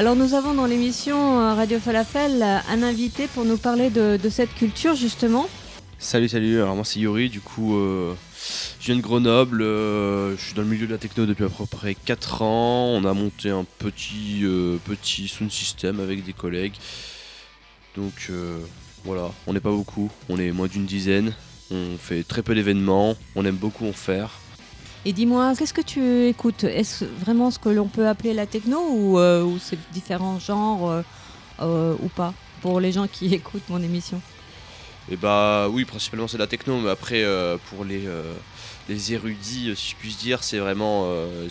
Alors nous avons dans l'émission euh, Radio Falafel euh, un invité pour nous parler de, cette culture justement. Salut, salut, alors moi c'est Yuri, du coup euh, je viens de Grenoble, je suis dans le milieu de la techno depuis à peu près 4 ans, on a monté un petit, petit sound system avec des collègues, donc voilà, on n'est pas beaucoup, on est moins d'une dizaine, on fait très peu d'événements, on aime beaucoup en faire. Et dis-moi, qu'est-ce que tu écoutes? Est-ce vraiment ce que l'on peut appeler la techno ou, euh, c'est différents genres euh, euh, ou pas? Pour les gens qui écoutent mon émission. Eh bah oui, principalement c'est la techno, mais après pour les, les érudits, si je puis dire, c'est vraiment,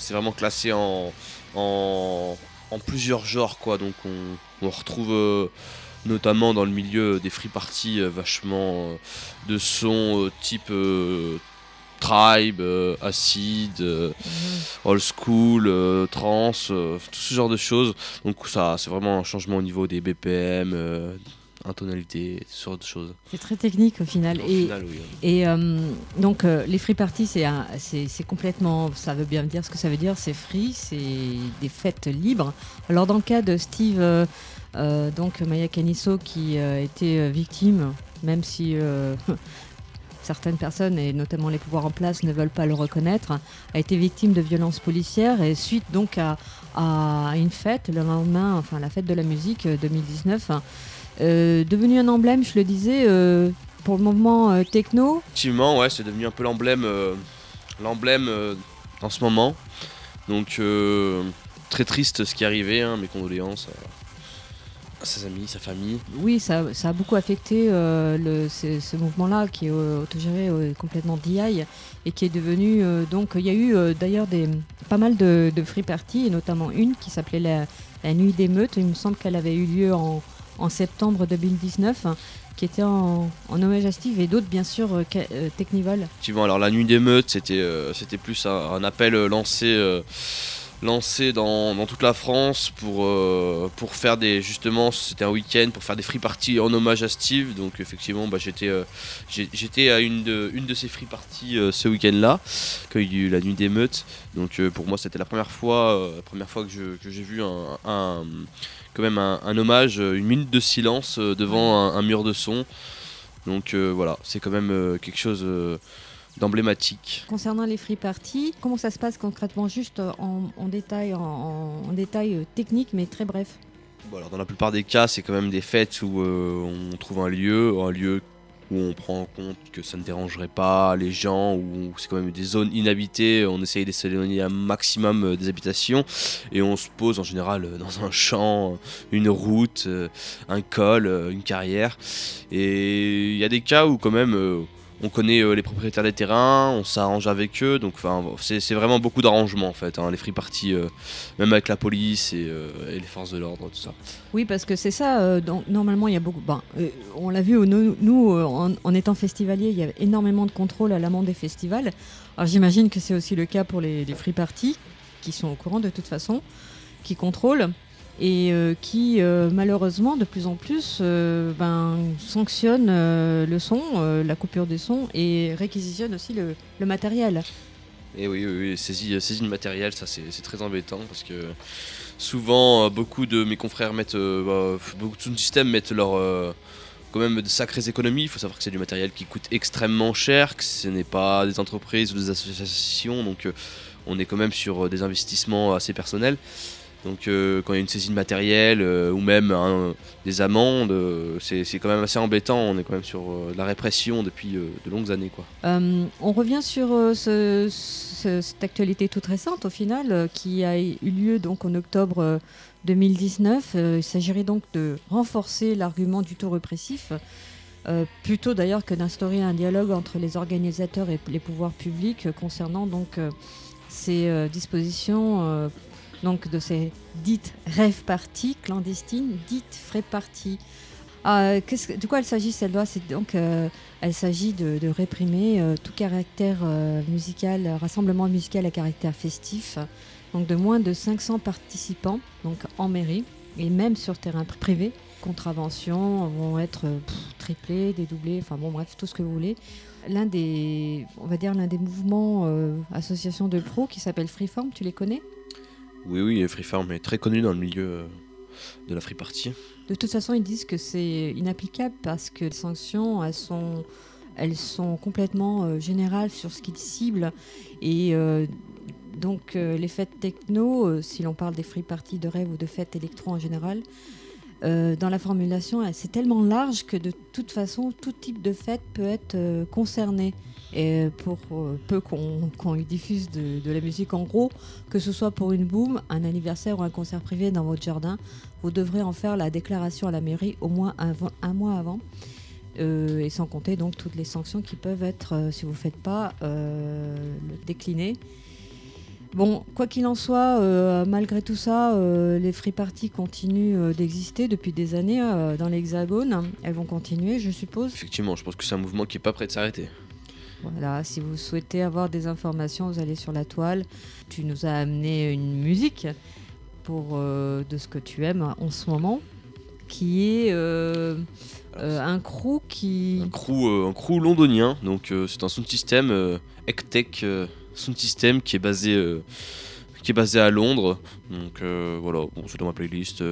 vraiment classé en, en, plusieurs genres quoi. Donc on, on retrouve notamment dans le milieu des free parties vachement de sons type tribe, euh, acid, euh, old school, euh, trance, tout ce genre de choses. Donc ça, c'est vraiment un changement au niveau des BPM, intonalité, ce genre de choses. C'est très technique au final. et, et donc les free parties, c'est, c'est, complètement, ça veut bien dire ce que ça veut dire, c'est free, c'est des fêtes libres. Alors dans le cas de Steve, donc Maya Canisso qui a été victime, même si certaines personnes, et notamment les pouvoirs en place, ne veulent pas le reconnaître, a été victime de violences policières et suite donc à, une fête, le lendemain, enfin la fête de la musique 2019, euh, euh, devenu un emblème, je le disais, euh, pour le mouvement techno. Effectivement, ouais, c'est devenu un peu l'emblème, l'emblème en ce moment. Donc très triste ce qui est arrivé, hein, mes condoléances ses amis, sa famille. Oui, ça, a beaucoup affecté euh, le, ce, mouvement-là qui est euh, autogéré euh, complètement DI et qui est devenu donc il y a eu d'ailleurs des pas mal de, free parties et notamment une qui s'appelait la, nuit des meutes. Il me semble qu'elle avait eu lieu en, septembre 2019 qui était en, hommage à Steve et d'autres bien sûr Technival. Effectivement, alors la nuit des meutes c'était c'était plus un appel lancé lancé dans, toute la France pour, euh, pour faire des justement c'était un week-end pour faire des free parties en hommage à Steve. Donc effectivement bah, j'étais euh, j'étais à une de, une de ces free parties euh, ce week-end là quand il y a eu la nuit d'émeute donc pour moi c'était la première fois la première fois que, j'ai vu un, quand même un, hommage une minute de silence devant un, mur de son. Donc voilà c'est quand même quelque chose d'emblématique. Concernant les free parties, comment ça se passe concrètement? Juste en, détail, en, détail euh, technique, mais très bref. dans la plupart des cas, c'est quand même des fêtes où euh, on trouve un lieu, un lieu où on prend en compte que ça ne dérangerait pas les gens, où c'est quand même des zones inhabitées, on essaye de s'éloigner un maximum euh, des habitations, et on se pose en général dans un champ, une route, un col, une carrière. Et il y a des cas où quand même on connaît euh, les propriétaires des terrains, on s'arrange avec eux, donc c'est vraiment beaucoup d'arrangements en fait, hein, les free parties, euh, même avec la police euh, et, les forces de l'ordre, tout ça. Oui, parce que c'est ça, donc, normalement il y a beaucoup, ben, on l'a vu, nous, en, étant festivaliers, il y a énormément de contrôle à l'amont des festivals. Alors j'imagine que c'est aussi le cas pour les, les free parties, qui sont au courant de toute façon, qui contrôlent et euh, qui euh, malheureusement de plus en plus euh, ben, sanctionne le son, la coupure des sons et réquisitionne aussi le, matériel. Et oui, oui, saisie, le matériel, ça c'est très embêtant parce que souvent beaucoup de mes confrères mettent, bah, beaucoup de systèmes mettent leur quand même de sacrées économies. Il faut savoir que c'est du matériel qui coûte extrêmement cher, que ce n'est pas des entreprises ou des associations, donc on est quand même sur des investissements assez personnels. Donc euh, quand il y a une saisie de matériel euh, ou même hein, des amendes, euh, c'est quand même assez embêtant. On est quand même sur la répression depuis de longues années. Quoi. on revient sur cette actualité toute récente au final qui a eu lieu donc en octobre 2019. il s'agirait donc de renforcer l'argument du taux répressif. plutôt d'ailleurs que d'instaurer un dialogue entre les organisateurs et les pouvoirs publics concernant donc ces dispositions donc de ces dites rêves parties clandestines, dites frais parties. Euh, de quoi elle s'agit cette loi? C'est donc euh, elle s'agit de, réprimer euh, tout caractère musical, rassemblement musical à caractère festif, donc de moins de 500 participants, donc en mairie et même sur terrain privé. Contraventions vont être triplées, dédoublées, enfin bon bref tout ce que vous voulez. L'un des, on va dire l'un des mouvements associations de pros qui s'appelle Freeform, tu les connais? Oui, oui, Freeform est très connu dans le milieu, de la free party. De toute façon, ils disent que c'est inapplicable parce que les sanctions, elles sont, complètement euh, générales sur ce qu'ils ciblent. Et euh, donc, euh, les fêtes techno, si l'on parle des free parties de rêve ou de fêtes électro en général, dans la formulation, c'est tellement large que de toute façon, tout type de fête peut être concerné. Et pour peu qu'on y diffuse de, la musique, en gros, que ce soit pour une boom, un anniversaire ou un concert privé dans votre jardin, vous devrez en faire la déclaration à la mairie au moins un, mois avant. Euh, et sans compter donc toutes les sanctions qui peuvent être, euh, si vous ne faites pas, euh, déclinées. Bon, quoi qu'il en soit, malgré tout ça, les free parties continuent d'exister depuis des années dans l'Hexagone. Elles vont continuer, je suppose. Effectivement, je pense que c'est un mouvement qui n'est pas prêt de s'arrêter. Voilà, si vous souhaitez avoir des informations, vous allez sur la toile. Tu nous as amené une musique euh, de ce que tu aimes en ce moment, qui est euh, euh, un crew qui... Un crew, un crew londonien, donc c'est un sound system, Ectech sound system qui est basé, qui est basé à Londres. Donc voilà, bon, c'est dans ma playlist.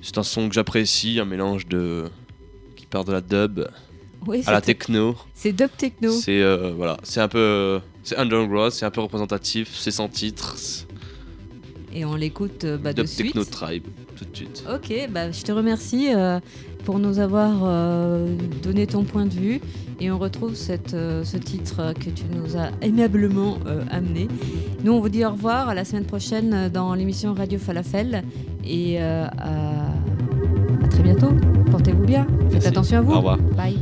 c'est un son que j'apprécie, un mélange de... qui part de la dub à la techno. C'est dub techno. C'est voilà, c'est un peu c'est underground, c'est un peu représentatif, c'est sans titre. Et on l'écoute euh, bah, de, suite. Techno Tribe, tout de suite. Ok, bah, je te remercie euh, pour nous avoir euh, donné ton point de vue. Et on retrouve cette, ce titre que tu nous as aimablement amené. Nous, on vous dit au revoir à la semaine prochaine dans l'émission Radio Falafel. Et à, à très bientôt. Portez-vous bien. Faites attention à vous. Au revoir. Bye.